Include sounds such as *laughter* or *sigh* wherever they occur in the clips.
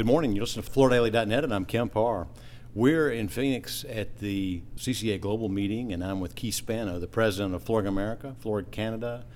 Good morning. You listen to FloorDaily.net, and I'm Kemp Harris. We're in Phoenix at the CCA Global Meeting, and I'm with Keith Spano, the president of Flooring America, Flooring Canada,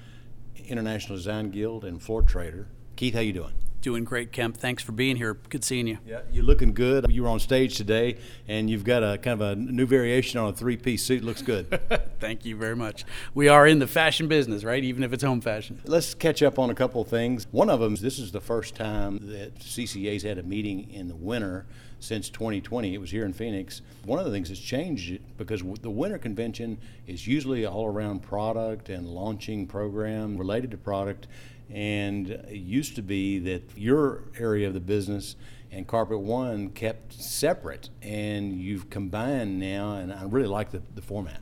International Design Guild, and Floor Trader. Keith, how you doing? Doing great, Kemp. Thanks for being here. Good seeing you. Yeah, you're looking good. You were on stage today, and you've got a kind of a new variation on a three-piece suit. Looks good. *laughs* Thank you very much. We are in the fashion business, right? Even if it's home fashion. Let's catch up on a couple of things. One of them is this is the first time that CCA's had a meeting in the winter since 2020. It was here in Phoenix. One of the things that's changed because the winter convention is usually all around product and launching program related to product. And it used to be that your area of the business and Carpet One kept separate, and you've combined now, and I really like the, the format.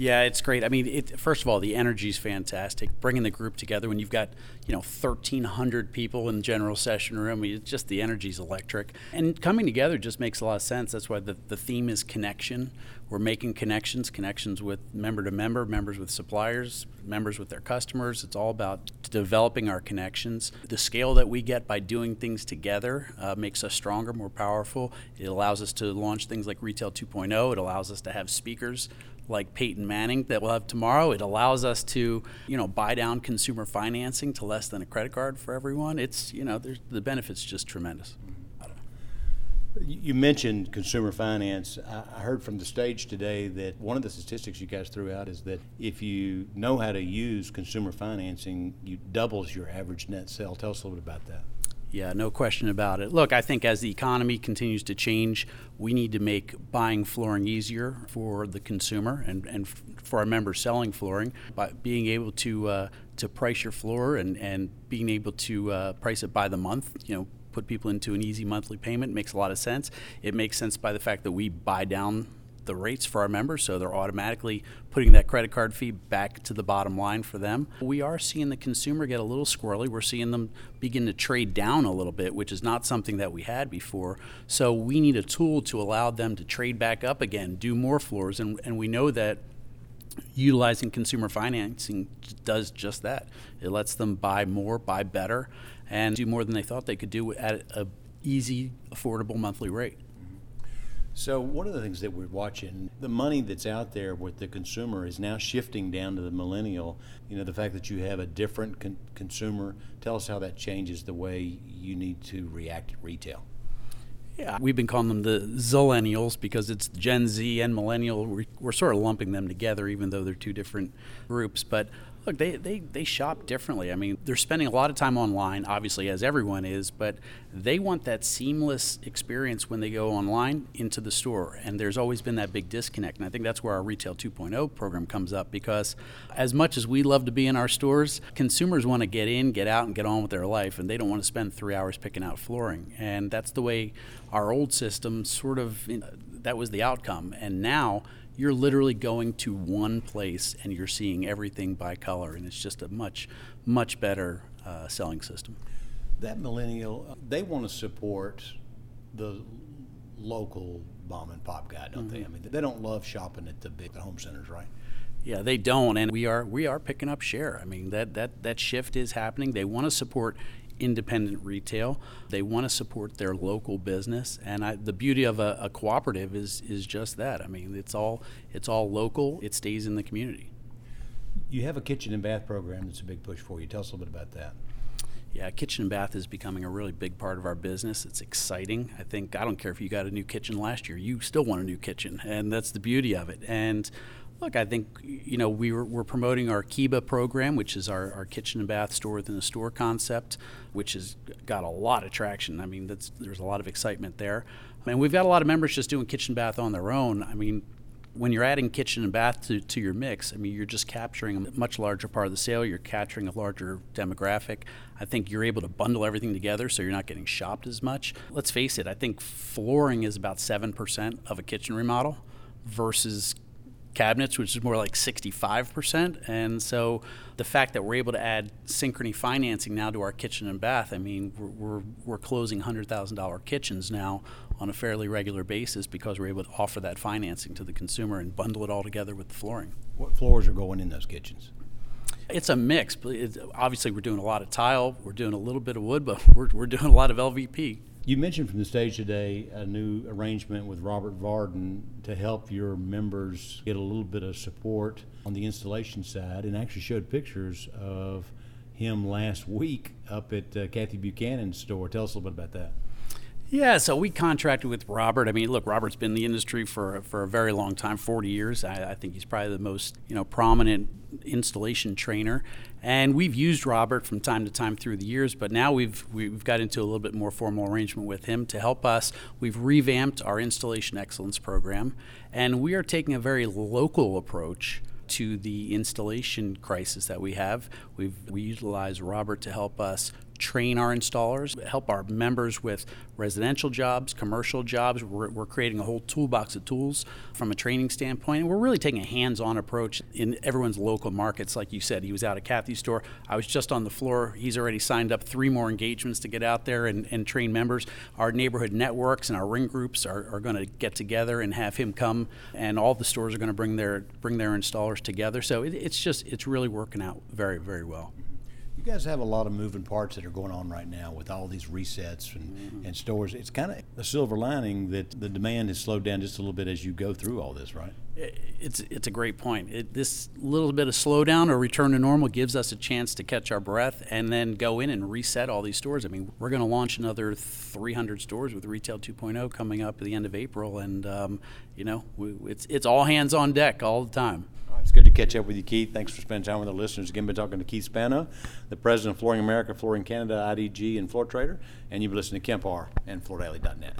Yeah, it's great. I mean, it, first of all, the energy is fantastic. Bringing the group together when you've got you know 1,300 people in the general session room, it's just the energy is electric. And coming together just makes a lot of sense. That's why the, the theme is connection. We're making connections, connections with member to member, members with suppliers, members with their customers. It's all about developing our connections. The scale that we get by doing things together uh, makes us stronger, more powerful. It allows us to launch things like Retail 2.0. It allows us to have speakers like Peyton Manning that we'll have tomorrow. It allows us to, you know, buy down consumer financing to less than a credit card for everyone. It's, you know, the benefits just tremendous. You mentioned consumer finance. I heard from the stage today that one of the statistics you guys threw out is that if you know how to use consumer financing, you doubles your average net sale. Tell us a little bit about that. Yeah, no question about it. Look, I think as the economy continues to change, we need to make buying flooring easier for the consumer and, and for our members selling flooring by being able to uh, to price your floor and, and being able to uh, price it by the month. You know, put people into an easy monthly payment makes a lot of sense. It makes sense by the fact that we buy down the rates for our members, so they're automatically putting that credit card fee back to the bottom line for them. We are seeing the consumer get a little squirrely. We're seeing them begin to trade down a little bit, which is not something that we had before. So we need a tool to allow them to trade back up again, do more floors, and, and we know that utilizing consumer financing does just that. It lets them buy more, buy better, and do more than they thought they could do at a easy, affordable monthly rate. So one of the things that we're watching, the money that's out there with the consumer is now shifting down to the millennial. You know, the fact that you have a different con- consumer. Tell us how that changes the way you need to react at retail. Yeah, we've been calling them the Zillennials because it's Gen Z and Millennial. We're, we're sort of lumping them together, even though they're two different groups. But look, they, they, they shop differently. I mean, they're spending a lot of time online, obviously, as everyone is, but they want that seamless experience when they go online into the store. And there's always been that big disconnect. And I think that's where our Retail 2.0 program comes up because as much as we love to be in our stores, consumers want to get in, get out, and get on with their life. And they don't want to spend three hours picking out flooring. And that's the way our old system sort of, that was the outcome. And now, you're literally going to one place and you're seeing everything by color, and it's just a much, much better uh, selling system. That millennial, they want to support the local mom and pop guy, don't mm-hmm. they? I mean, they don't love shopping at the big home centers, right? Yeah, they don't, and we are we are picking up share. I mean, that that that shift is happening. They want to support independent retail. They want to support their local business, and I, the beauty of a, a, cooperative is is just that. I mean, it's all it's all local. It stays in the community. You have a kitchen and bath program that's a big push for you. Tell us a little bit about that. Yeah, kitchen and bath is becoming a really big part of our business. It's exciting. I think I don't care if you got a new kitchen last year, you still want a new kitchen, and that's the beauty of it. And Look, I think you know we were, we're promoting our Kiba program, which is our, our kitchen and bath store within the store concept, which has got a lot of traction. I mean, there's a lot of excitement there. I mean, we've got a lot of members just doing kitchen bath on their own. I mean, when you're adding kitchen and bath to, to your mix, I mean, you're just capturing a much larger part of the sale. You're capturing a larger demographic. I think you're able to bundle everything together so you're not getting shopped as much. Let's face it, I think flooring is about 7% of a kitchen remodel versus cabinets, which is more like 65%. And so the fact that we're able to add synchrony financing now to our kitchen and bath, I mean, we're, we're, we're closing $100,000 kitchens now on a fairly regular basis because we're able to offer that financing to the consumer and bundle it all together with the flooring. What floors are going in those kitchens? It's a mix. Obviously, we're doing a lot of tile. We're doing a little bit of wood, but we're, we're doing a lot of LVP. You mentioned from the stage today a new arrangement with Robert Varden to help your members get a little bit of support on the installation side, and actually showed pictures of him last week up at uh, Kathy Buchanan's store. Tell us a little bit about that. Yeah, so we contracted with Robert. I mean, look, Robert's been in the industry for for a very long time, 40 years. I, I, think he's probably the most you know prominent installation trainer, and we've used Robert from time to time through the years. But now we've we've got into a little bit more formal arrangement with him to help us. We've revamped our installation excellence program, and we are taking a very local approach to the installation crisis that we have. We've we utilize Robert to help us train our installers, help our members with residential jobs, commercial jobs. We're, we're, creating a whole toolbox of tools from a training standpoint. And we're really taking a hands on approach in everyone's local markets. Like you said, he was out at Kathy's store. I was just on the floor. He's already signed up three more engagements to get out there and, and train members. Our neighborhood networks and our ring groups are, are going to get together and have him come, and all the stores are going to bring their bring their installers together. So it, it's just it's really working out very very well. You guys have a lot of moving parts that are going on right now with all these resets and, Mm-hmm. and stores. It's kind of a silver lining that the demand has slowed down just a little bit as you go through all this, right? It's it's a great point. It, this little bit of slowdown or return to normal gives us a chance to catch our breath and then go in and reset all these stores. I mean, we're going to launch another 300 stores with Retail 2.0 coming up at the end of April, and um, you know, we, it's it's all hands on deck all the time. It's good to catch up with you, Keith. Thanks for spending time with our listeners. Again, been talking to Keith Spano, the president of Flooring America, Flooring Canada, IDG, and Floor Trader, and you've been listening to Kemp Harris and FloorDaily.net.